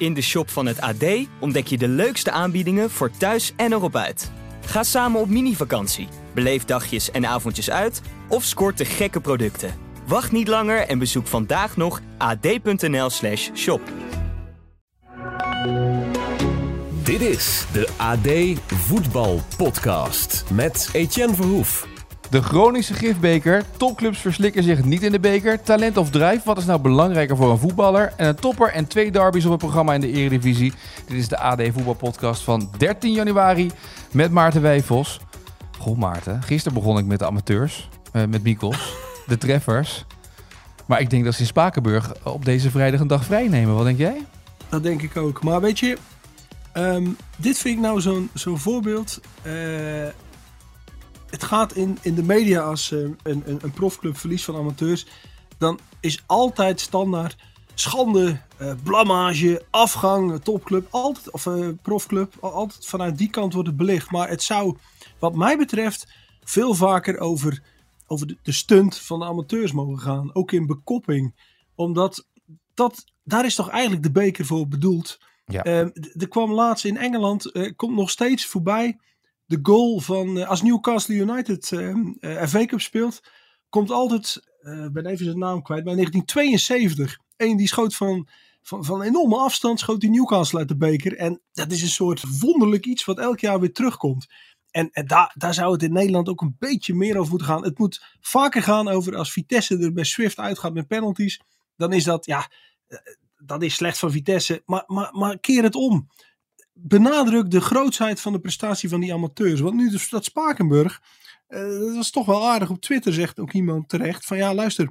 In de shop van het AD ontdek je de leukste aanbiedingen voor thuis en erop uit. Ga samen op mini-vakantie, beleef dagjes en avondjes uit of scoort de gekke producten. Wacht niet langer en bezoek vandaag nog ad.nl/slash shop. Dit is de AD Voetbal Podcast met Etienne Verhoef. De Groningse gifbeker. Topclubs verslikken zich niet in de beker. Talent of drijf, wat is nou belangrijker voor een voetballer? En een topper en twee derbies op het programma in de Eredivisie. Dit is de AD Voetbalpodcast van 13 januari met Maarten Wijfels. Goh Maarten, gisteren begon ik met de amateurs, eh, met Mikkels, de treffers. Maar ik denk dat ze in Spakenburg op deze vrijdag een dag vrij nemen. Wat denk jij? Dat denk ik ook. Maar weet je, ehm, dit vind ik nou zo'n zo'n voorbeeld. Eh, het gaat in, in de media als eh, een, een, een profclub verlies van amateurs. Dan is altijd standaard schande, eh, blamage, afgang, topclub, altijd, of eh, profclub. al- Altijd vanuit die kant wordt het belicht. Maar het zou, wat mij betreft, veel vaker over, over de, de stunt van de amateurs mogen gaan. Ook in bekopping. Omdat dat, daar is toch eigenlijk de beker voor bedoeld. Ja. Ehm, er kwam laatst in Engeland, eh, komt nog steeds voorbij de goal van, eh, als Newcastle United ehm eh, FA Cup speelt, komt altijd, eh, ik ben even zijn naam kwijt, bij 1972. Eén die schoot van, van, van enorme afstand, schoot die Newcastle uit de beker. En dat is een soort wonderlijk iets wat elk jaar weer terugkomt. En, en daar, daar zou het in Nederland ook een beetje meer over moeten gaan. Het moet vaker gaan over als Vitesse er bij Swift uitgaat met penalties. Dan is dat, ja, eh, dat is slecht van Vitesse. Maar, maar, maar keer het om benadruk de grootsheid van de prestatie van die amateurs. Want nu de stad Spakenburg, eh, dat was toch wel aardig. Op Twitter zegt ook iemand terecht van ja, luister.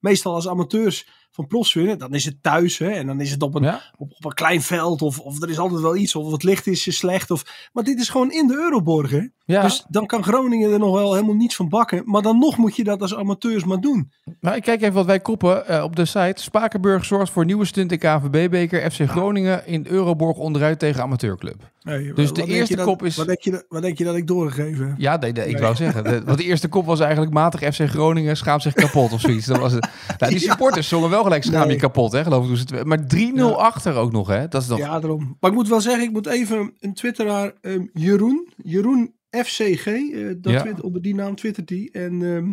Meestal als amateurs van profs winnen, dan is het thuis. Hè, en dan is het op een, Ja? op, op een klein veld. Of, of er is altijd wel iets. Of het licht is slecht. Of, maar dit is gewoon in de Euroborg. Hè? Ja, Dus dan kan Groningen er nog wel helemaal niets van bakken. Maar dan nog moet je dat als amateurs maar doen. maar ik kijk even wat wij koppen eh, op de site. Spakenburg zorgt voor nieuwe stunt in KVB-beker. FC Groningen in Euroborg onderuit tegen amateurclub. Dus de eerste dat- kop is- Wat denk je, dat- wat denk je dat ik doorgegeven heb? Ja, nee, nee, ik Nee. wou zeggen. De, want de eerste kop was eigenlijk matig FC Groningen schaamt zich kapot of zoiets. Dat was het. Nou, die supporters zongen wel gelijk schaam Nee. kapot, hè, geloof ik. het- Maar 3-0 achter ook nog, hè. Dat is nog... Ja, daarom. Maar ik moet wel zeggen, ik moet even een twitteraar, ehm, Jeroen, Jeroen FCG, eh, dat Ja. onder die naam twittert die. En ehm,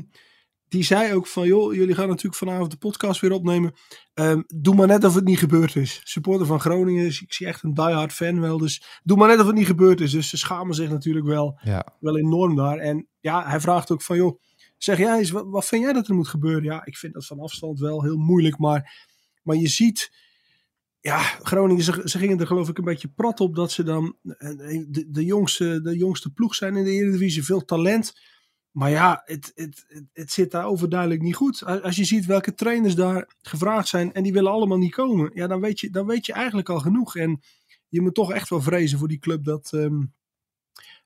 die zei ook van, joh, jullie gaan natuurlijk vanavond de podcast weer opnemen. Ehm, doe maar net of het niet gebeurd is. Supporter van Groningen, is, ik zie echt een diehard fan wel. Dus doe maar net of het niet gebeurd is. Dus ze schamen zich natuurlijk wel, Ja. wel enorm daar. En ja, hij vraagt ook van, joh, zeg jij eens, wat, vind jij dat er moet gebeuren? Ja, ik vind dat van afstand wel heel moeilijk, maar, maar je ziet ja, Groningen, ze, ze gingen er geloof ik een beetje prat op dat ze dan eh, de, de, jongste, de jongste ploeg zijn in de Eredivisie. Veel talent. Maar ja, het, het, het, het zit daar overduidelijk niet goed. Als als je ziet welke trainers daar gevraagd zijn en die willen allemaal niet komen. Ja, dan weet je, dan weet je eigenlijk al genoeg. En je moet toch echt wel vrezen voor die club dat... ehm,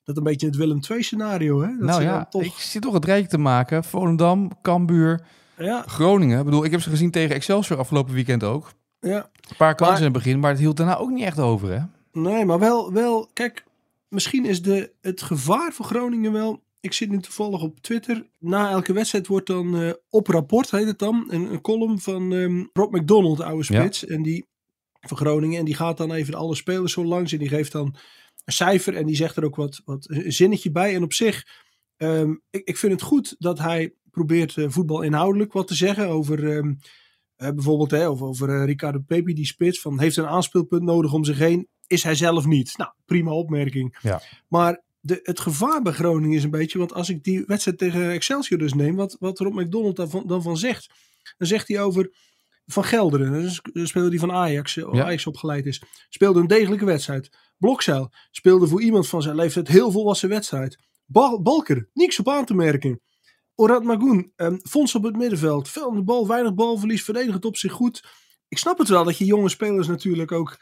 dat een beetje het Willem II scenario, hè? Dat nou ja, toch, ik zit toch het rijtje te maken. Volendam, Cambuur, ja, Groningen. Ik bedoel, ik heb ze gezien tegen Excelsior afgelopen weekend ook. ja. Een paar kansen Maar- in het begin, maar het hield daarna ook niet echt over, hè. Nee, maar wel, wel, kijk, misschien is de, het gevaar voor Groningen wel. Ik zit nu toevallig op Twitter. Na elke wedstrijd wordt dan eh, op rapport, heet het dan, een, een column van ehm, Rob McDonald, de oude Ja. spits. En die van Groningen. En die gaat dan even alle spelers zo langs en die geeft dan cijfer. En die zegt er ook wat, wat een zinnetje bij. En op zich, ehm, ik, ik vind het goed dat hij probeert eh, voetbal inhoudelijk wat te zeggen over. ehm, eh, bijvoorbeeld hè, over, over eh, Ricardo Pepi, die spits. Van, heeft een aanspeelpunt nodig om zich heen? Is hij zelf niet? Nou, prima opmerking. Ja. Maar de, het gevaar bij Groningen is een beetje... Want als ik die wedstrijd tegen Excelsior dus neem... Wat, wat Rob McDonald daarvan, dan van zegt... Dan zegt hij over Van Gelderen. Dat is een speler die van Ajax, eh, Ja. Ajax opgeleid is. Speelde een degelijke wedstrijd. Blokzeil speelde voor iemand van zijn leeftijd heel volwassen wedstrijd. Bal, Balker, niks op aan te merken. Orad Magoen, ehm, Fons op het middenveld. Veel aan de bal, weinig balverlies, verdedigend op zich goed. Ik snap het wel dat je jonge spelers natuurlijk ook...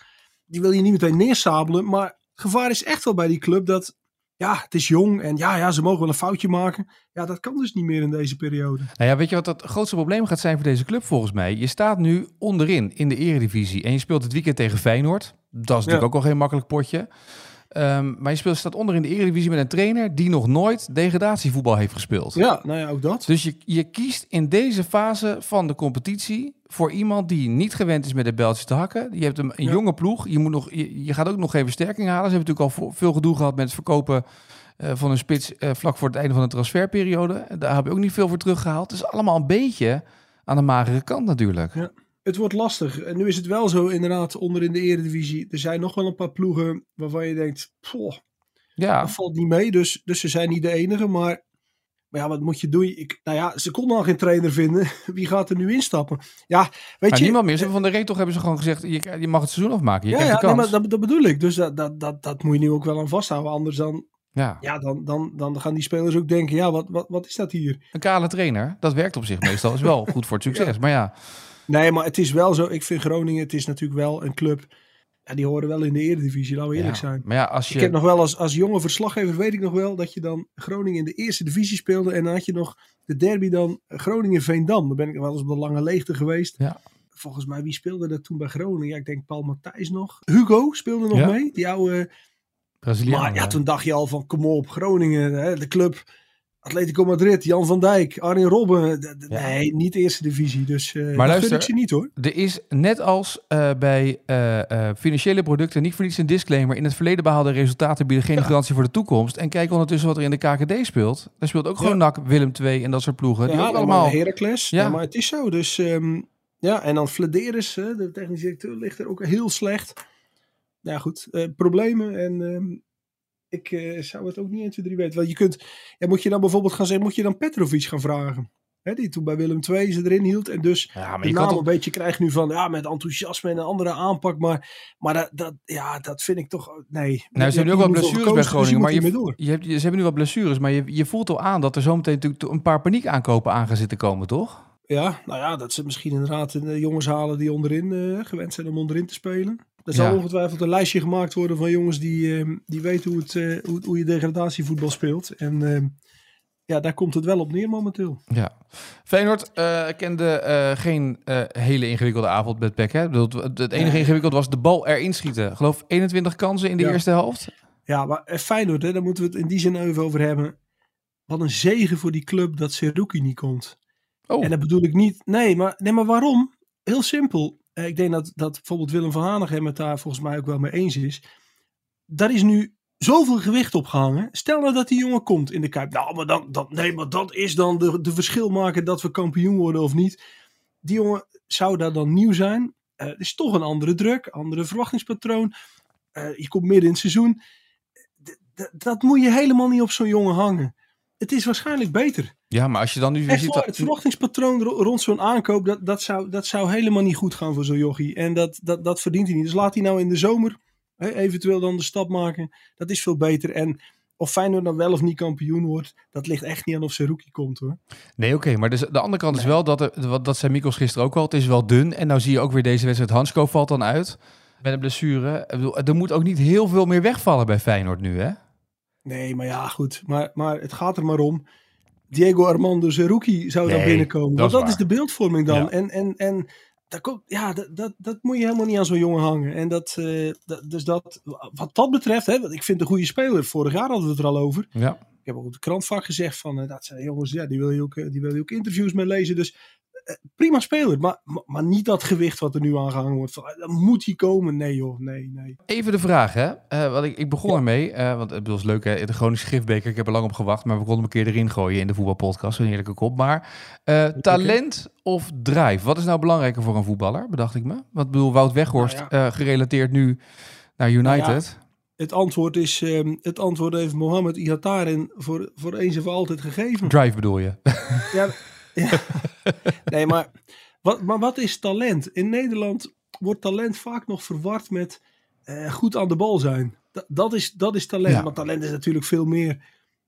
Die wil je niet meteen neersabelen. Maar gevaar is echt wel bij die club dat... Ja, het is jong en ja, ja, ze mogen wel een foutje maken. Ja, dat kan dus niet meer in deze periode. Nou ja, weet je wat het grootste probleem gaat zijn voor deze club volgens mij? Je staat nu onderin in de eredivisie en je speelt het weekend tegen Feyenoord. Dat is natuurlijk Ja. ook al geen makkelijk potje. Ehm, maar je speelt, staat onder in de Eredivisie met een trainer die nog nooit degradatievoetbal heeft gespeeld. Ja, nou ja, ook dat. Dus je, je kiest in deze fase van de competitie voor iemand die niet gewend is met de beltjes te hakken. Je hebt een, een Ja. jonge ploeg. Je, moet nog, je, je gaat ook nog geen versterking halen. Ze hebben natuurlijk al veel gedoe gehad met het verkopen eh, van een spits eh, vlak voor het einde van de transferperiode. Daar heb je ook niet veel voor teruggehaald. Het is allemaal een beetje aan de magere kant natuurlijk. Ja. Het wordt lastig. En nu is het wel zo, inderdaad, onder in de Eredivisie. Er zijn nog wel een paar ploegen waarvan je denkt, poh, Ja, dat valt niet mee. Dus, dus ze zijn niet de enige. Maar, maar ja, wat moet je doen? Ik, nou ja, ze konden al geen trainer vinden. Wie gaat er nu instappen? Ja, weet maar je... niemand meer. Ze hebben Van de Reet toch hebben ze gewoon gezegd, je, je mag het seizoen afmaken. Je ja, ja nee, maar dat, dat bedoel ik. Dus dat, dat, dat, dat moet je nu ook wel aan vasthouden. Anders dan, ja. ja, dan, dan, dan gaan die spelers ook denken, ja, wat, wat, wat is dat hier? Een kale trainer, dat werkt op zich meestal. Is wel goed voor het succes. Maar ja, Nee, maar het is wel zo. Ik vind Groningen, het is natuurlijk wel een club. Ja, die horen wel in de Eredivisie, laten we eerlijk ja. zijn. Maar ja, als je... Ik heb nog wel als, als jonge verslaggever, weet ik nog wel, dat je dan Groningen in de eerste divisie speelde. En dan had je nog de derby dan Groningen-Veendam. Dan ben ik wel eens op de lange leegte geweest. Ja. Volgens mij, wie speelde dat toen bij Groningen? Ja, ik denk Paul Matthijs nog. Hugo speelde nog mee, die oude... Braziliaan. Maar ja, toen dacht je al van, kom op, Groningen, hè, de club... Atletico Madrid, Jan van Dijk, Arjen Robben. Ja. Nee, niet eerste divisie. Dus eh Maar luister- ik ze niet hoor. Er is net als eh, bij eh, financiële producten niet voor niets een disclaimer. In het verleden behaalde resultaten bieden geen Ja. garantie voor de toekomst. En kijk ondertussen wat er in de KKD speelt. Daar speelt ook gewoon Ja. NAC, Willem II en dat soort ploegen. die ook Ja, allemaal... Heracles. Ja. Ja. maar het is zo. Dus ehm, ja, en dan Flederis, de technische directeur, ligt er ook heel slecht. Ja, goed. problemen. En ehm, ik eh, zou het ook niet 1, 2, 3 weten. Want je kunt, ja, moet je dan bijvoorbeeld gaan zeggen, moet je dan Petrovic gaan vragen? Hè, die toen bij Willem II ze erin hield. En dus Ja, maar de naam toch... een beetje krijgt nu van, ja, met enthousiasme en een andere aanpak. Maar, maar dat, dat, ja, dat vind ik toch, nee. Nou, ze hebben nu ook wel blessures bij Groningen, maar je, je hebt, ze hebben nu wat blessures, maar je, je voelt al aan dat er zometeen natuurlijk een paar paniekaankopen aan gaan zitten komen, toch? Ja, nou ja, dat ze misschien inderdaad de jongens halen die onderin eh, gewend zijn om onderin te spelen. Er zal Ja. ongetwijfeld een lijstje gemaakt worden van jongens die, eh, die weten hoe, het, eh, hoe, hoe je degradatievoetbal speelt. En eh, ja, daar komt het wel op neer momenteel. Ja. Feyenoord eh, kende eh, geen hele ingewikkelde avond met PEC. Hè? Bedoel, Het enige ingewikkeld was de bal erin schieten. Ik geloof 21 kansen in de Ja. eerste helft. Ja, maar Feyenoord, hè, daar moeten we het in die zin even over hebben. Wat een zegen voor die club dat Seruki niet komt. Oh, En dat bedoel ik niet. Nee, maar, nee, maar waarom? Heel simpel. Eh, Ik denk dat, dat bijvoorbeeld Willem van Hanegem het daar volgens mij ook wel mee eens is. Daar is nu zoveel gewicht op gehangen. Stel nou dat die jongen komt in de Kuip. Nou, maar dan, dan, nee, maar dat is dan de, de verschil maken dat we kampioen worden of niet. Die jongen zou daar dan nieuw zijn. Eh er is toch een andere druk, andere verwachtingspatroon. Eh, je komt midden in het seizoen. Dat moet je helemaal niet op zo'n jongen hangen. Het is waarschijnlijk beter. ja, maar als je dan nu weer Echt ziet... dat- het verwachtingspatroon ro- rond zo'n aankoop, dat, dat, zou, dat zou helemaal niet goed gaan voor zo'n jochie. En dat, dat, dat verdient hij niet. Dus laat hij nou in de zomer hè, eventueel dan de stap maken. Dat is veel beter. En of Feyenoord dan wel of niet kampioen wordt, dat ligt echt niet aan of zijn rookie komt hoor. Nee, oké, maar dus, de andere kant is wel, dat, er, wat, dat zei Mikos gisteren ook al, het is wel dun. En nou zie je ook weer deze wedstrijd, Hansko valt dan uit met een blessure. Ik bedoel, Er moet ook niet heel veel meer wegvallen bij Feyenoord nu, hè? Nee, maar ja, goed. Maar, maar het gaat er maar om. Diego Armando Zerouki zou dan Nee, binnenkomen. dat Want is dat is de beeldvorming dan. Ja. En, en, en daar komt, ja, dat, dat, dat moet je helemaal niet aan zo'n jongen hangen. En dat, eh, dat, dus dat, wat dat betreft, hè, want ik vind een goede speler. Vorig jaar hadden we het er al over. Ja. Ik heb ook op de krant vaak gezegd van, eh, dat zijn jongens, ja, die wil je ook, eh, die wil je ook interviews mee lezen. Dus prima speler, maar, maar, niet dat gewicht wat er nu aangehangen wordt. Van, eh, dan moet hij komen. Nee joh, nee, nee. Even de vraag, hè? Eh, want ik, ik begon ermee, eh, want het was leuk, hè? De Groningse Griffbeker, ik heb er lang op gewacht, maar we konden hem een keer erin gooien in de voetbalpodcast, een heerlijke kop. Maar eh, talent of drive, wat is nou belangrijker voor een voetballer, bedacht ik me? Want ik bedoel, Wout Weghorst, Nou eh, gerelateerd nu naar United. Nou Het antwoord is, ehm, het antwoord heeft Mohammed Ihataren voor, voor eens en voor altijd gegeven. Drive bedoel je? Ja, ja. Nee, maar wat, maar wat is talent? In Nederland wordt talent vaak nog verward met eh, goed aan de bal zijn. Da- dat, is, dat is talent. Ja. Maar talent is natuurlijk veel meer.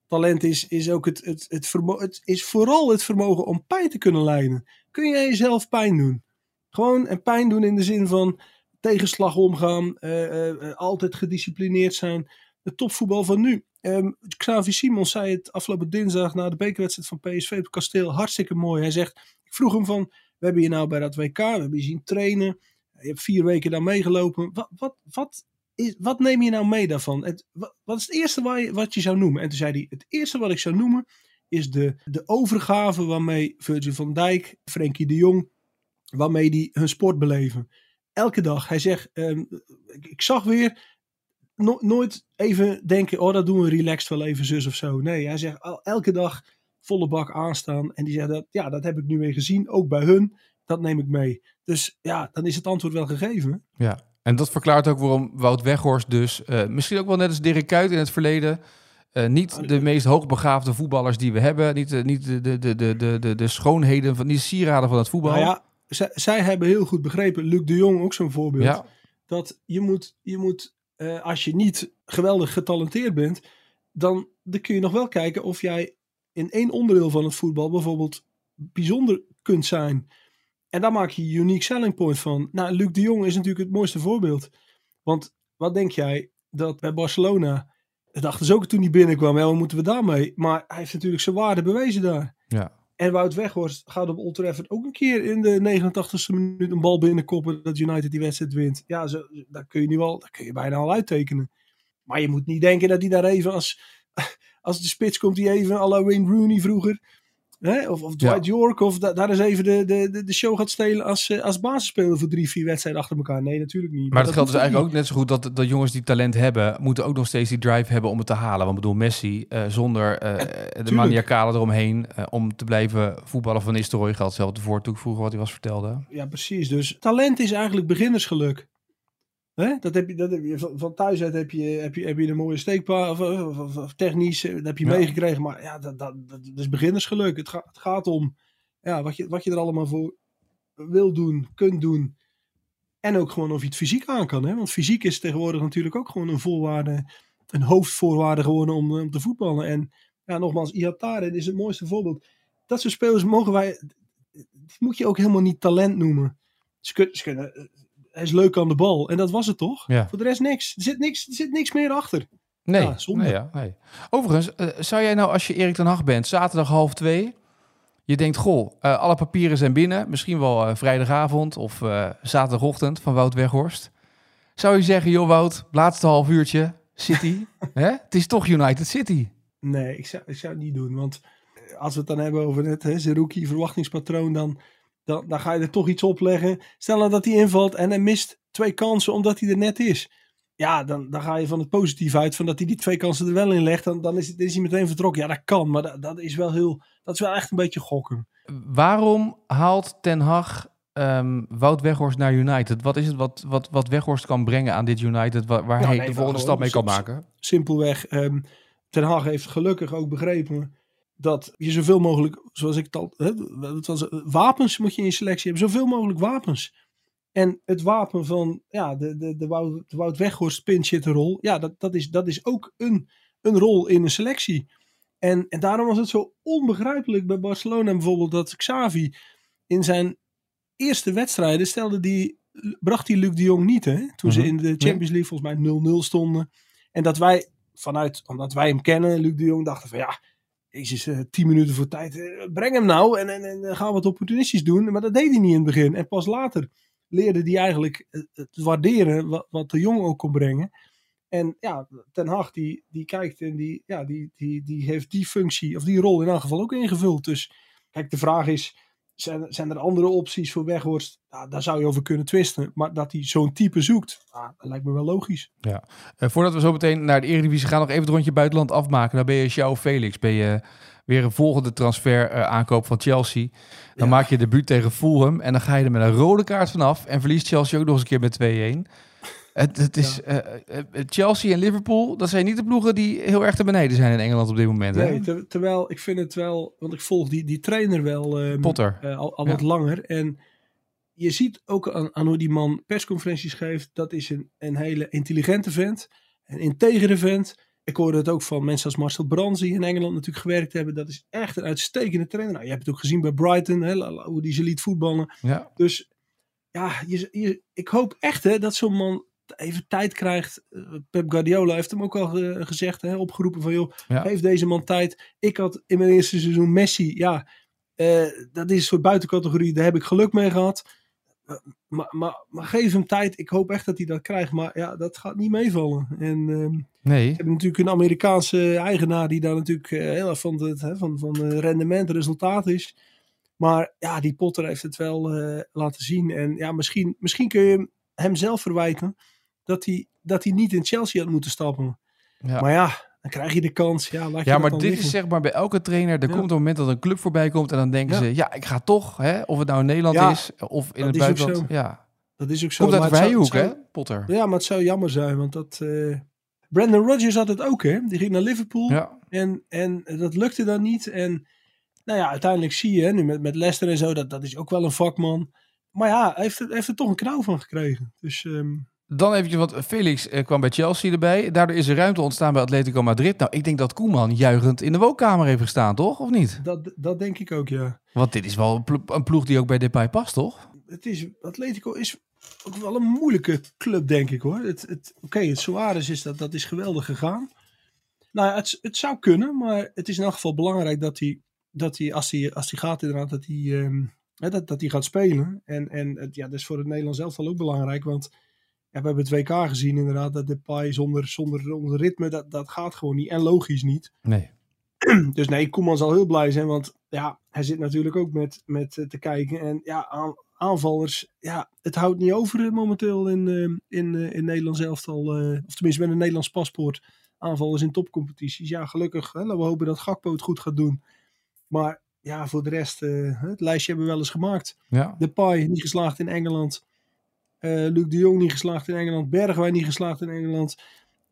Talent is, is ook het, het, het, het is vooral het vermogen om pijn te kunnen lijden. Kun jij jezelf pijn doen? Gewoon en pijn doen in de zin van tegenslag omgaan, eh, eh, altijd gedisciplineerd zijn. De topvoetbal van nu. Ehm Xavi Simons zei het afgelopen dinsdag na de bekerwedstrijd van PSV op het kasteel hartstikke mooi. Hij zegt, ik vroeg hem van, we hebben je nou bij dat WK, we hebben je zien trainen. Je hebt vier weken daar meegelopen. Wat, wat, wat, is, wat neem je nou mee daarvan? Het, wat, wat is het eerste waar je, wat je zou noemen? En toen zei hij, het eerste wat ik zou noemen is de, de overgave waarmee Virgil van Dijk, Frenkie de Jong, waarmee die hun sport beleven. Elke dag. Hij zegt, ehm, ik zag weer, no- nooit even denken, oh dat doen we relaxed wel even zus of zo. Nee, hij zegt al, elke dag volle bak aanstaan. En die zegt, dat, ja dat heb ik nu weer gezien, ook bij hun. Dat neem ik mee. Dus ja, dan is het antwoord wel gegeven. Ja, en dat verklaart ook waarom Wout Weghorst dus, eh, misschien ook wel net als Dirk Kuyt in het verleden, eh, niet de meest hoogbegaafde voetballers die we hebben, niet, de- niet de, de, de, de, de, de, de schoonheden, van, niet de sieraden van het voetbal. Nou ja, zij, zij hebben heel goed begrepen, Luc de Jong ook zo'n voorbeeld. ja, dat je moet, je moet eh, als je niet geweldig getalenteerd bent, dan, dan kun je nog wel kijken of jij in één onderdeel van het voetbal bijvoorbeeld bijzonder kunt zijn. En daar maak je unique selling point van. Nou, Luc de Jong is natuurlijk het mooiste voorbeeld. Want wat denk jij dat bij Barcelona, dat dachten ze ook toen hij binnenkwam, ja, wat moeten we daarmee? Maar hij heeft natuurlijk zijn waarde bewezen daar. ja. En Wout Weghorst gaat op Old Trafford ook een keer in de 89ste minuut een bal binnenkoppen dat United die wedstrijd wint. Ja, zo, kun je nu al, daar kun je bijna al uittekenen. Maar je moet niet denken dat hij daar even als, als de spits komt, die even à Rooney vroeger. Hè? Of, of Dwight York, of da- daar eens even de, de, de, de show gaat stelen als, eh, als basisspeler voor drie, vier wedstrijden achter elkaar. Nee, natuurlijk niet. Maar dat geldt dus eigenlijk ook net zo goed dat, dat jongens die talent hebben, moeten ook nog steeds die drive hebben om het te halen. Want ik bedoel, Messi eh, zonder eh, de maniacale eromheen om te blijven voetballen van Nistelrooy geldt hetzelfde voor toen vroeger wat hij was vertelde. Ja, precies. Dus talent is eigenlijk beginnersgeluk. Hè? Dat heb je, dat heb je van, van thuis uit heb je, heb je, heb je een mooie steekpaar of, of, of- of technisch, eh, dat heb je Ja. meegekregen. Maar ja, dat, dat, dat, is beginnersgeluk. Het, gaat het gaat om ja, wat, je, wat je er allemaal voor wil doen, kunt doen. En ook gewoon of je het fysiek aan kan. Hè? Want fysiek is tegenwoordig natuurlijk ook gewoon een voorwaarde, een hoofdvoorwaarde geworden om, eh, om te voetballen. En ja, nogmaals, Iataren is het mooiste voorbeeld. Dat soort spelers mogen wij, die moet je ook helemaal niet talent noemen. Ze kunnen, ze kunnen, eh, hij is leuk aan de bal. En dat was het toch? Ja. Voor de rest niks. Er zit niks, er zit niks meer achter. Nee, Ja, zonde. nee, ja, nee. Overigens, eh, zou jij nou als je Erik ten Hag bent, zaterdag half twee, je denkt, goh, eh, alle papieren zijn binnen, misschien wel eh, vrijdagavond of zaterdagochtend van Wout Weghorst. Zou je zeggen, joh Wout, laatste half uurtje, City, hè? het is toch United City. Nee, ik zou, ik zou het niet doen. Want als we het dan hebben over het hè, Zerouki verwachtingspatroon, dan, dan, dan ga je er toch iets opleggen. Stel nou dat hij invalt en hij mist twee kansen omdat hij er net is. Ja, dan, dan ga je van het positief uit, van dat hij die twee kansen er wel in legt. Dan, dan is, het- is hij meteen vertrokken. Ja, dat kan, maar dat, dat, is wel heel, dat is wel echt een beetje gokken. Waarom haalt Ten Hag ehm, Wout Weghorst naar United? Wat is het wat, wat, wat Weghorst kan brengen aan dit United, waar, waar Nou, hij nee, de volgende stap mee kan maken? simpelweg. ehm Ten Hag heeft gelukkig ook begrepen dat je zoveel mogelijk, zoals ik het al, hè, het was, eh, wapens moet je in je selectie hebben, zoveel mogelijk wapens. En het wapen van ja, de, de, de, Wout, de Wout Weghorst pinchitterrol, ja, dat, dat, is, dat is ook een, een rol in een selectie. En, en daarom was het zo onbegrijpelijk bij Barcelona bijvoorbeeld dat Xavi in zijn eerste wedstrijden stelde die, bracht hij Luc de Jong niet. Hè? Toen ze Mhm. in de Champions League volgens mij 0-0 stonden. En dat wij vanuit, omdat wij hem kennen, Luc de Jong, dachten van ja, Jezus, eh, tien minuten voor tijd, eh, breng hem nou en, en, en gaan we wat opportunistisch doen. Maar dat deed hij niet in het begin. En pas later leerde hij eigenlijk eh, het waarderen wat, wat de Jong ook kon brengen. En ja, Ten Hag die, die kijkt en die, ja, die, die, die heeft die functie of die rol in elk geval ook ingevuld. Dus kijk, de vraag is, zijn, zijn er andere opties voor Weghorst? Nou, daar zou je over kunnen twisten. Maar dat hij zo'n type zoekt, ah, dat lijkt me wel logisch. Eh, voordat we zo meteen naar de Eredivisie gaan, nog even het rondje buitenland afmaken. Dan ben je João Felix, ben je weer een volgende transfer eh, aankoop van Chelsea. Dan Ja. maak je debuut tegen Fulham en dan ga je er met een rode kaart vanaf en verliest Chelsea ook nog eens een keer met 2-1. Het, het is, eh, eh, Chelsea en Liverpool, dat zijn niet de ploegen die heel erg te beneden zijn in Engeland op dit moment. Hè? Nee, ter- terwijl ik vind het wel, want ik volg die, die trainer wel ehm, Potter. eh, al, al Ja. wat langer. En je ziet ook aan, aan hoe die man persconferenties geeft, dat is een, een hele intelligente vent, een integere vent. Ik hoorde het ook van mensen als Marcel Brands, die in Engeland natuurlijk gewerkt hebben. Dat is echt een uitstekende trainer. Nou, je hebt het ook gezien bij Brighton, hè, hoe die ze liet voetballen. Ja. Dus ja, je, je- ik hoop echt hè, dat zo'n man even tijd krijgt. Eh, Pep Guardiola heeft hem ook al ge- gezegd, hè, opgeroepen van joh, Ja. geef deze man tijd. Ik had in mijn eerste seizoen Messi, ja, eh, dat is een soort buitencategorie, daar heb ik geluk mee gehad. maar, maar, maar geef hem tijd. Ik hoop echt dat hij dat krijgt. Maar ja, dat gaat niet meevallen. En ehm, Nee. natuurlijk een Amerikaanse eigenaar die daar natuurlijk eh, heel erg van het hè, van, van eh, rendement, resultaat is. Maar ja, die Potter heeft het wel eh, laten zien. En ja, misschien, misschien kun je hem zelf verwijten dat hij, dat hij niet in Chelsea had moeten stappen. Ja. Maar ja, dan krijg je de kans. Ja, laat je Ja, maar dit liggen. is zeg maar bij elke trainer. Er Ja. komt een moment dat een club voorbij komt en dan denken Ja. ze: ja, ik ga toch, hè, of het nou in Nederland is of in het buitenland. Ja, Dat is ook zo. komt uit de maar het zou- vrije hoek, het hè, Potter. Ja, maar het zou jammer zijn, want dat... eh, Brandon Rodgers had het ook, hè. Die ging naar Liverpool. En, en dat lukte dan niet. En nou ja, uiteindelijk zie je hè, nu met, met Leicester en zo, dat, dat is ook wel een vakman. Maar ja, hij heeft, er- heeft er toch een knauw van gekregen. Dus ehm, Dan eventjes, want Felix eh, kwam bij Chelsea erbij. Daardoor is er ruimte ontstaan bij Atletico Madrid. Nou, ik denk dat Koeman juichend in de woonkamer heeft gestaan, toch? Of niet? dat, dat denk ik ook, ja. Want dit is wel een plo- een ploeg die ook bij Depay past, toch? Het is, Atletico is ook wel een moeilijke club, denk ik hoor. Het, het, Oké, het Suarez is dat, dat is geweldig gegaan. Nou ja, het, het zou kunnen, maar het is in elk geval belangrijk dat hij, dat hij als hij, als hij gaat inderdaad, dat hij, ehm, hè, dat, dat hij gaat spelen. En, en het, ja, dat is voor het Nederlands elftal ook belangrijk, want ja, we hebben het WK gezien inderdaad, dat Depay zonder, zonder, zonder ritme, dat, dat gaat gewoon niet. En logisch niet. Nee. Dus nee, Koeman zal heel blij zijn, want ja, hij zit natuurlijk ook met, met eh, te kijken. En ja, aan, aanvallers, ja, het houdt niet over eh, momenteel in, eh, in, in Nederlands elftal. eh, of tenminste met een Nederlands paspoort. Aanvallers in topcompetities. Ja, gelukkig. Hè, laten we hopen dat Gakpo het goed gaat doen. Maar ja, voor de rest, het lijstje hebben we wel eens gemaakt. Ja. Depay niet geslaagd in Engeland. Eh Luc de Jong niet geslaagd in Engeland. Bergwijn niet geslaagd in Engeland.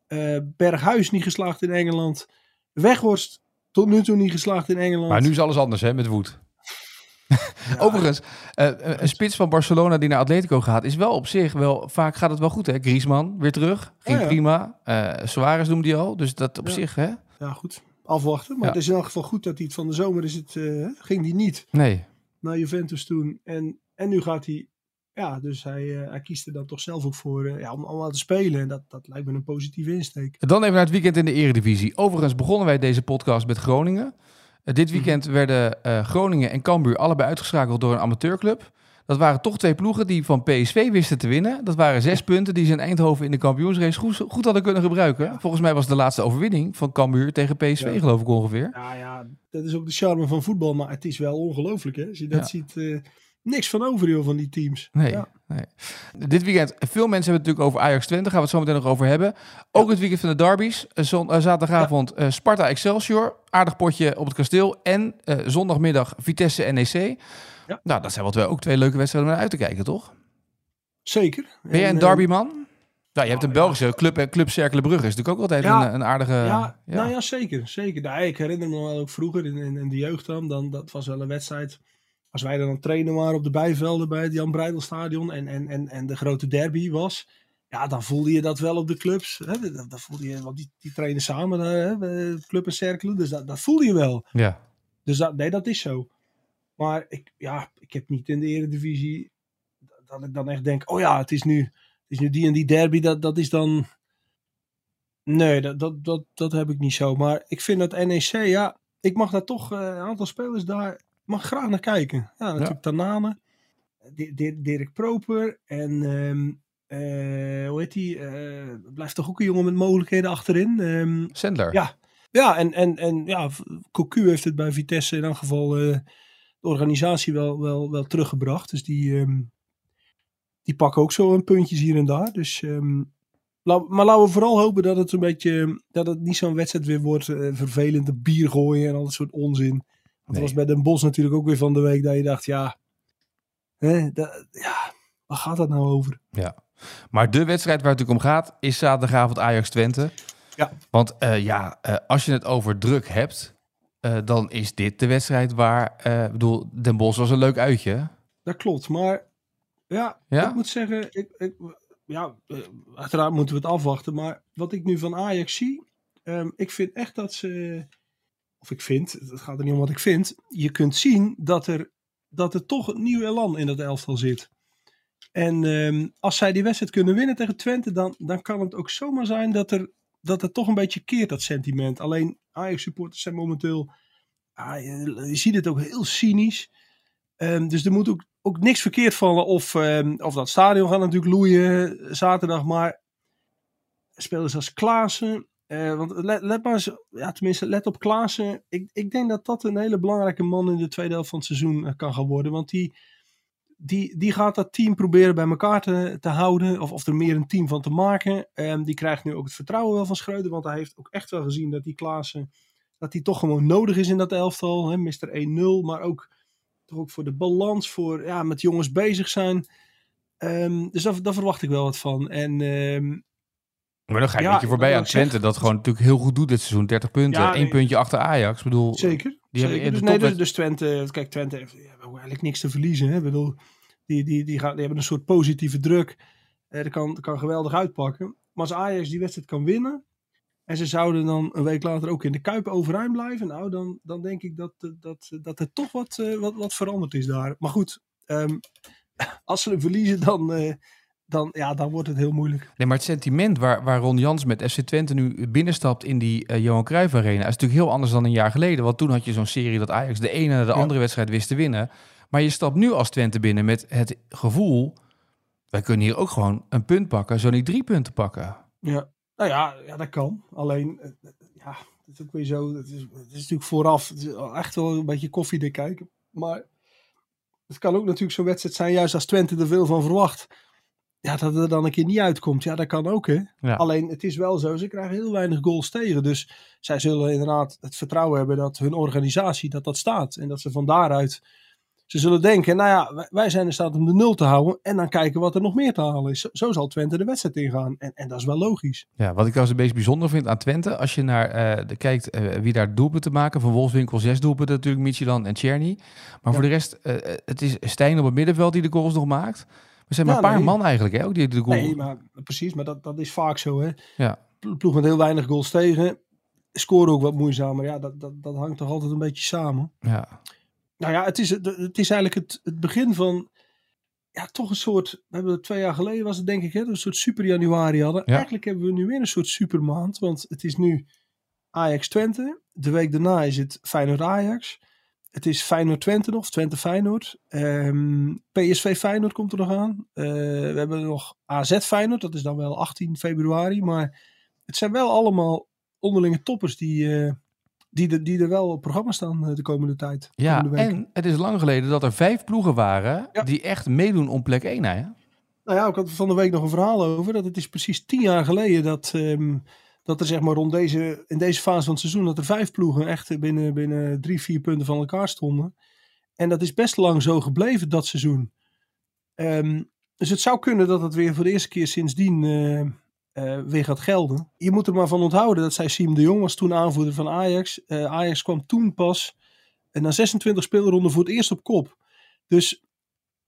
Eh, Berghuis niet geslaagd in Engeland. Weghorst tot nu toe niet geslaagd in Engeland. Maar nu is alles anders, hè, met Woed. Overigens, eh, een spits van Barcelona die naar Atletico gaat, is wel op zich wel, vaak gaat het wel goed, hè? Griezmann weer terug, ging Ja, ja. prima. Eh Suarez noemde hij al, dus dat op zich, hè? Ja, goed. Afwachten. Maar het is in elk geval goed dat hij het van de zomer is. Het, ging hij niet Nee. naar Juventus toen. En, en nu gaat hij. Ja, dus hij, eh, hij kiest er dan toch zelf ook voor eh, ja, om allemaal te spelen. En dat, dat lijkt me een positieve insteek. Dan even naar het weekend in de Eredivisie. Overigens begonnen wij deze podcast met Groningen. Eh, dit weekend werden Groningen en Cambuur allebei uitgeschakeld door een amateurclub. Dat waren toch twee ploegen die van PSV wisten te winnen. Dat waren zes punten die ze in Eindhoven in de kampioensrace goed, goed hadden kunnen gebruiken. Volgens mij was het de laatste overwinning van Cambuur tegen PSV, Ja. geloof ik ongeveer. Ja, ja, dat is ook de charme van voetbal. Maar het is wel ongelooflijk, hè? Als je dat ziet. Niks van over, joh, van die teams. Nee, Ja. nee. Dit weekend, veel mensen hebben het natuurlijk over Ajax Twente. Gaan we het zo meteen nog over hebben. Ook het weekend van de derbies. Eh, zon- eh, zaterdagavond eh, Sparta Excelsior. Aardig potje op het kasteel. En eh, zondagmiddag Vitesse NEC. Ja. Nou, dat zijn wat wij ook twee leuke wedstrijden om naar uit te kijken, toch? Zeker. Ben jij En, een derbyman? Nou, je hebt een ja. Belgische club, club Cercle Brugge. Is natuurlijk ook altijd Ja. een, een aardige... ja, ja. Nou ja, zeker. zeker. Nou, ik herinner me wel ook vroeger in, in, in de jeugd dan, dan. Dat was wel een wedstrijd. Als wij dan trainen waren op de bijvelden bij het Jan Breidelstadion. En, en, en, en de grote derby was. Ja, dan voelde je dat wel op de clubs. Hè? Dat voelde je, want die, die trainen samen, hè? bij Club en Cercle. Dus dat, dat voelde je wel. ja. Dus dat, nee, dat is zo. Maar ik, ja, ik heb niet in de eredivisie dat ik dan echt denk, oh ja, het is nu, het is nu die en die derby, dat, dat is dan... Nee, dat, dat, dat, dat heb ik niet zo. Maar ik vind dat NEC, ja, ik mag daar toch, eh, een aantal spelers daar, mag graag naar kijken. Ja, natuurlijk Tanane, Di- Di- Dirk Proper en, ehm, eh, hoe heet die, eh, blijft toch ook een jongen met mogelijkheden achterin. Ehm, Sandler. Ja. Ja, en, en, en ja, Cocu heeft het bij Vitesse in elk geval eh, de organisatie wel, wel, wel teruggebracht. Dus die, ehm, die pakken ook zo een puntjes hier en daar. Dus, la- maar laten we vooral hopen dat het een beetje, dat het niet zo'n wedstrijd weer wordt, eh, vervelend, de bier gooien en al dat soort onzin. Nee. dat was bij Den Bosch natuurlijk ook weer van de week dat je dacht, ja, hè, dat, ja waar gaat dat nou over? Ja. Maar de wedstrijd waar het natuurlijk om gaat is zaterdagavond Ajax Twente. Ja. Want eh, ja, eh, als je het over druk hebt, eh, dan is dit de wedstrijd waar, ik bedoel, Den Bosch was een leuk uitje. Dat klopt, maar ja, Ja? ik moet zeggen, ik, ik, ja, uiteraard moeten we het afwachten. Maar wat ik nu van Ajax zie, ehm, ik vind echt dat ze, of ik vind, het gaat er niet om wat ik vind, je kunt zien dat er, dat er toch een nieuw elan in dat elftal zit. En ehm, als zij die wedstrijd kunnen winnen tegen Twente, dan, dan kan het ook zomaar zijn dat er, dat er toch een beetje keert, dat sentiment. Alleen Ajax-supporters zijn momenteel, ah, je, ziet het ook heel cynisch. Ehm, dus er moet ook ook niks verkeerd vallen of, ehm, of dat stadion gaat natuurlijk loeien zaterdag. Maar spelers als Klaassen. Eh, want let, maar ja, tenminste, let op Klaassen. Ik, ik denk dat dat een hele belangrijke man in de tweede helft van het seizoen eh, kan gaan worden. Want die, die, die gaat dat team proberen bij elkaar te, te houden. Of, of er meer een team van te maken. Ehm, die krijgt nu ook het vertrouwen wel van Schreuder. Want hij heeft ook echt wel gezien dat die Klaassen. Dat hij toch gewoon nodig is in dat elftal. Hè, Mr. 1-0. Maar ook, toch ook voor de balans. Voor ja, met jongens bezig zijn. Ehm, dus daar, daar verwacht ik wel wat van. En ehm, Maar dan ga je Ja, een beetje voorbij aan. Twente. Dat gewoon natuurlijk heel goed doet dit seizoen. 30 punten. Ja, één puntje achter Ajax. Ik bedoel, Zeker. Die zeker. Dus, nee, dus, dus Twente, kijk, Twente heeft eigenlijk niks te verliezen. Hè? Ik bedoel, die, die, die, gaan, die hebben een soort positieve druk. Eh, dat, kan, dat kan geweldig uitpakken. Maar als Ajax die wedstrijd kan winnen. En ze zouden dan een week later ook in de Kuip overeind blijven. Nou, dan, dan denk ik dat, dat, dat er toch wat, eh, wat, wat veranderd is daar. Maar goed, ehm, als ze hem verliezen, dan, eh, dan, ja, dan wordt het heel moeilijk. Nee, maar het sentiment waar, waar Ron Jans met FC Twente nu binnenstapt in die eh, Johan Cruijff Arena... is natuurlijk heel anders dan een jaar geleden. Want toen had je zo'n serie dat Ajax de ene na de Ja. andere wedstrijd wist te winnen. Maar je stapt nu als Twente binnen met het gevoel... wij kunnen hier ook gewoon een punt pakken, zo niet drie punten pakken. Ja, nou ja, ja dat kan. Alleen, eh, ja, het is ook weer zo. Het is, het is natuurlijk vooraf het is echt wel een beetje koffiedik kijken. Maar het kan ook natuurlijk zo'n wedstrijd zijn, juist als Twente er veel van verwacht. Ja, dat het er dan een keer niet uitkomt. Ja, dat kan ook, hè. Ja. Alleen, het is wel zo, ze krijgen heel weinig goals tegen. Dus zij zullen inderdaad het vertrouwen hebben dat hun organisatie, dat dat staat. En dat ze van daaruit, ze zullen denken, nou ja, wij- zijn in staat om de nul te houden. En dan kijken wat er nog meer te halen is. Zo, zo zal Twente de wedstrijd ingaan. En, en dat is wel logisch. Ja, wat ik trouwens het meest bijzonder vind aan Twente... als je naar eh, de, kijkt eh, wie daar doelpunten maken... van Wolfswinkel zes doelpunten natuurlijk, Michilan en Czerny. Maar voor de rest, eh, het is Stijn op het middenveld die de goals nog maakt. We zijn maar Ja, een paar nee. man eigenlijk, hè, ook die de goal... Nee, maar precies, maar dat, dat is vaak zo. Hè? Ja. Plo- Ploeg met heel weinig goals tegen. Scoren ook wat moeizamer. Ja, dat, dat, dat hangt toch altijd een beetje samen. Ja. Nou ja, het is, het het is eigenlijk het, het begin van. Ja, toch een soort. We hebben het twee jaar geleden was het denk ik, hè, een soort super januari hadden. Ja. Eigenlijk hebben we nu weer een soort supermaand. Want het is nu Ajax Twente. De week daarna is het Feyenoord Ajax. Het is Feyenoord Twente nog, Twente Feyenoord. Ehm, PSV Feyenoord komt er nog aan. Eh, we hebben nog AZ Feyenoord, dat is dan wel 18 februari. Maar het zijn wel allemaal onderlinge toppers die, eh, die, er, die er wel op programma staan eh, de komende tijd. Ja, komende en het is lang geleden dat er vijf ploegen waren Ja. die echt meedoen om plek 1. Hè? Nou ja, ik had van de week nog een verhaal over. Dat het is precies tien jaar geleden dat, ehm, dat er zeg maar rond deze, in deze fase van het seizoen, dat er vijf ploegen echt binnen, binnen drie, vier punten van elkaar stonden. En dat is best lang zo gebleven dat seizoen. Ehm, dus het zou kunnen dat het weer voor de eerste keer sindsdien eh, eh, weer gaat gelden. Je moet er maar van onthouden, dat zei Siem de Jong, was toen aanvoerder van Ajax. Eh, Ajax kwam toen pas na 26 speelronden voor het eerst op kop. Dus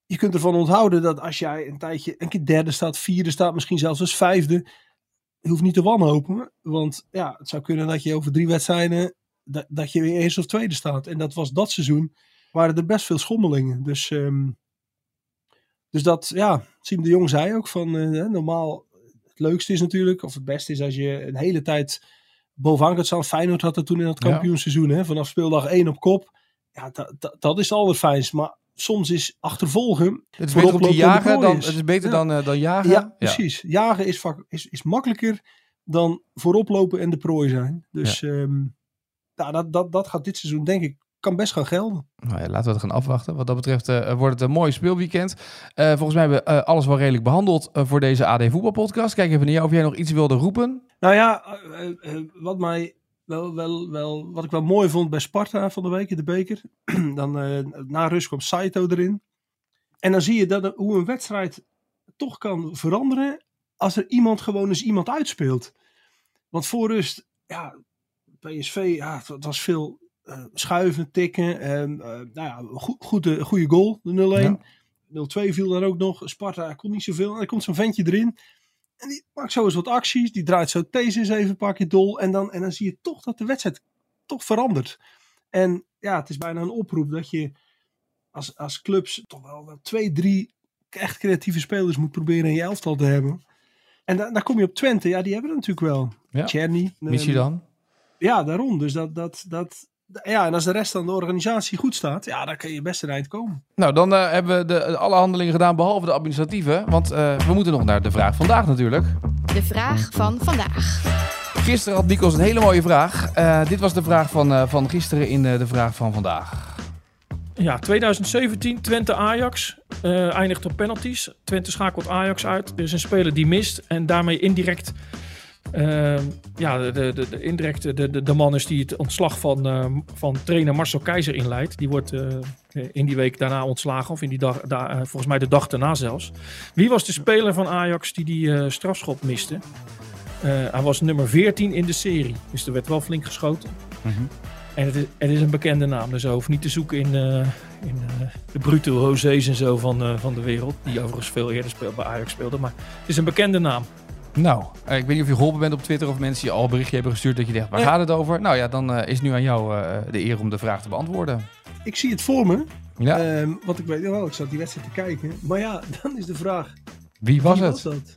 je kunt ervan onthouden dat als jij een tijdje een keer derde staat, vierde staat, misschien zelfs als vijfde, je hoeft niet te wanhopen. Want ja, het zou kunnen dat je over drie wedstrijden, dat, dat je weer eerst of tweede staat. En dat was dat seizoen, waren er best veel schommelingen. Dus, ehm, dus dat, ja, Siem de Jong zei ook van, eh, normaal, het leukste is natuurlijk, of het beste is als je een hele tijd bovenaan gaat staan. Feyenoord had dat toen in Ja. kampioenseizoen, hè, vanaf speeldag één op kop. Ja, dat, dat, dat is het allerfijnst. Maar soms is achtervolgen Het is beter om te lopen de jagen dan, is. het is beter Ja. dan, eh, dan jagen. Ja, precies. Jagen is, is, is makkelijker dan voorop lopen en de prooi zijn. Dus ehm, nou, dat, dat, dat gaat dit seizoen, denk ik, kan best gaan gelden. Nou ja, laten we het gaan afwachten. Wat dat betreft eh, wordt het een mooi speelweekend. Eh, volgens mij hebben we eh, alles wel redelijk behandeld eh, voor deze AD Voetbalpodcast. Kijk even naar jou of jij nog iets wilde roepen. Nou ja, eh, eh, eh, wat, mij wel, wel, wel, wat ik wel mooi vond bij Sparta van de week in de beker. dan eh, na rust kwam Saito erin. En dan zie je dat, er- hoe een wedstrijd toch kan veranderen als er iemand gewoon eens iemand uitspeelt. Want voor rust, ja, PSV, ja, het, was veel eh, schuiven, tikken. En, eh, nou ja, go- goede, goede goal, de 0-1. 0-2 viel daar ook nog. Sparta kon niet zoveel. En dan komt zo'n ventje erin. En die maakt zo eens wat acties. Die draait zo eens even een paar keer dol. En dan, en dan zie je toch dat de wedstrijd toch verandert. En ja, het is bijna een oproep dat je als, als clubs toch wel, twee, drie echt creatieve spelers moet proberen in je elftal te hebben. En da- daar kom je op Twente. Ja, die hebben er natuurlijk wel. Ja. Czerny. Missie dan? Ja, daarom. Dus dat, dat, dat, ja, en als de rest van de organisatie goed staat, ja, dan kun je best een eind komen. Nou, dan eh, hebben we de, alle handelingen gedaan behalve de administratieve. Want eh, we moeten nog naar de vraag vandaag natuurlijk. De vraag van vandaag. Gisteren had Nikos een hele mooie vraag. Eh, dit was de vraag van, van gisteren in de vraag van vandaag. Ja, 2017 Twente Ajax eindigt op penalties. Twente schakelt Ajax uit. Er is een speler die mist en daarmee indirect uh, ja, de, de, de, indirect de, de, de man is die het ontslag van, uh, van trainer Marcel Keizer inleidt. Die wordt uh, in die week daarna ontslagen, of in die dag, da, volgens mij de dag daarna zelfs. Wie was de speler van Ajax die die strafschop miste? hij was nummer 14 in de serie, dus er werd wel flink geschoten. Mm -hmm. En het is, het is, een bekende naam, dus hoeven niet te zoeken in, in de brute Rosé's en zo van, van de wereld. Die overigens veel eerder bij Ajax speelde, maar het is een bekende naam. Nou, eh, ik weet niet of je geholpen bent op Twitter of mensen je al een berichtje hebben gestuurd dat je denkt, waar gaat het over? Nou ja, dan uh, is nu aan jou uh, de eer om de vraag te beantwoorden. Ik zie het voor me. Ja. Um, want ik weet wel, ik zat die wedstrijd te kijken. Maar ja, dan is de vraag. Wie was wie het? Was dat?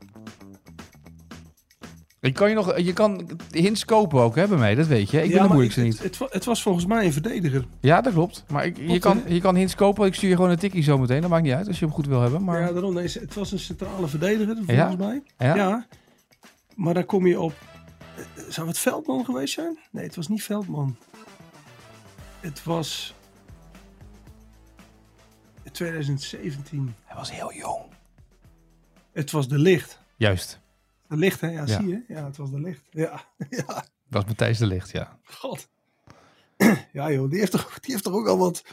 Je kan, je, nog, je kan hints kopen ook hè, bij mij, dat weet je. Ik ja, ben de moeilijkste niet. Het, het, het, was volgens mij een verdediger. Ja, dat klopt. Maar ik, je, kan, je kan hints kopen. Ik stuur je gewoon een tikkie zo meteen. Dat maakt niet uit als je hem goed wil hebben. Maar... Ja, daarom. Nee, het was een centrale verdediger volgens ja? mij. Ja? ja. Maar dan kom je op. Zou het Veldman geweest zijn? Nee, het was niet Veldman. Het was. 2017. Hij was heel jong. Het was de licht. Juist. De licht, hè? Ja, zie je? Ja, het was de licht. Ja. ja. Dat was Matthijs de licht, ja. God. Ja, joh, die heeft toch, die heeft toch ook al wat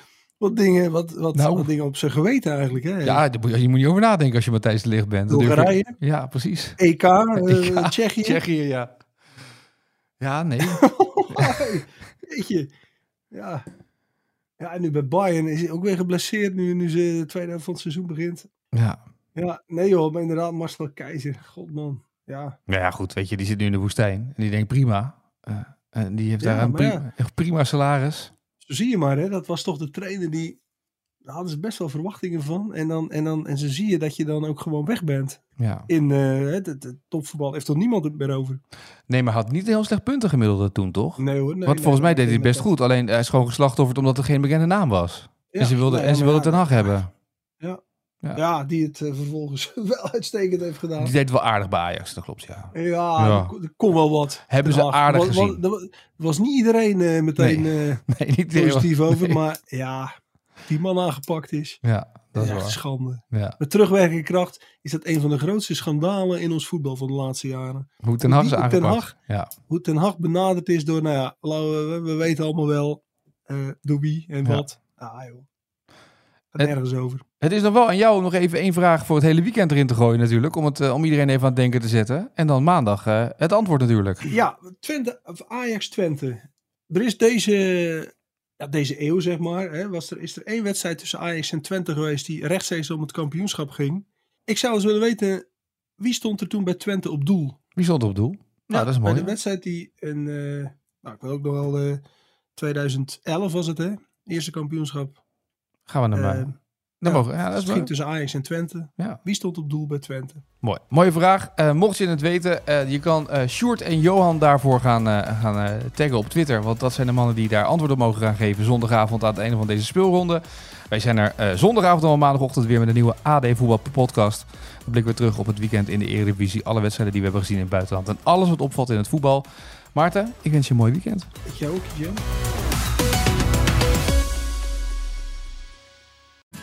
wat dingen, wat, wat, nou, wat dingen op zijn geweten eigenlijk. Hè? Ja, je moet niet over nadenken als je Matthijs de Licht bent. Bulgarije. Ja, precies. EK, uh, Tsjechië. Tsjechië, ja. Ja, nee. Weet je, ja. Ja, en nu bij Bayern is hij ook weer geblesseerd nu, nu ze de tweede helft van het seizoen begint. Ja. Ja, nee joh, maar inderdaad Marcel Keizer. God man, ja. Ja, goed, weet je, die zit nu in de woestijn. En die denkt prima. Uh, en die heeft daar een prima, ja. prima salaris. Zie je maar, hè? dat was toch de trainer die. Daar hadden ze best wel verwachtingen van. En, dan, en, dan, en zo zie je dat je dan ook gewoon weg bent. Ja. In uh, het, topvoetbal heeft toch niemand het meer over. Nee, maar had niet heel slecht punten gemiddelde toen, toch? Nee hoor. Nee, Want volgens mij deed hij het best goed. Alleen hij is gewoon geslachtofferd omdat er geen bekende naam was. Ja, en ze wilden, en ze wilden Ten Hag hebben. Ja. Ja. ja. die het uh, vervolgens wel uitstekend heeft gedaan. Die deed wel aardig bij Ajax, dat klopt, ja. Ja, ja. er kon wel wat. Hebben ze aardig was, gezien. Was, was niet iedereen uh, meteen nee. Uh, nee, niet positief nee. over, maar ja, die man aangepakt is. Ja, dat is echt waar. schande. Ja. Met terugwerkende kracht is dat een van de grootste schandalen in ons voetbal van de laatste jaren. Hoe Ten Hag is aangepakt. Ten Hag, ja. Hoe Ten Hag benaderd is door, nou ja, we, we weten allemaal wel door wie en wat. Ah joh. Het, nergens over. Het is nog wel aan jou om nog even één vraag voor het hele weekend erin te gooien natuurlijk. Om, het, uh, om iedereen even aan het denken te zetten. En dan maandag uh, het antwoord natuurlijk. Ja, Twente, of Ajax Twente. Er is deze, ja, deze eeuw zeg maar. Hè, was er, is er één wedstrijd tussen Ajax en Twente geweest die rechtstreeks om het kampioenschap ging. Ik zou eens willen weten, wie stond er toen bij Twente op doel? Wie stond op doel? Nou, ja, dat is mooi. Bij de wedstrijd die in, uh, nou ik wil ook nog wel 2011 was het hè. Eerste kampioenschap Gaan we naar uh, dan ja, mogen, ja, dat is ging tussen Ajax en Twente. Ja. Wie stond op doel bij Twente? Mooi. Mooie vraag. Uh, mocht je het weten, uh, je kan uh, Sjoerd en Johan daarvoor gaan, gaan taggen op Twitter. Want dat zijn de mannen die daar antwoord op mogen gaan geven zondagavond aan het einde van deze speelronde. Wij zijn er zondagavond en maandagochtend weer met een nieuwe AD Voetbal podcast. Dan blikken we terug op het weekend in de Eredivisie. Alle wedstrijden die we hebben gezien in het buitenland. En alles wat opvalt in het voetbal. Maarten, ik wens je een mooi weekend. Ik jou ook, Jim.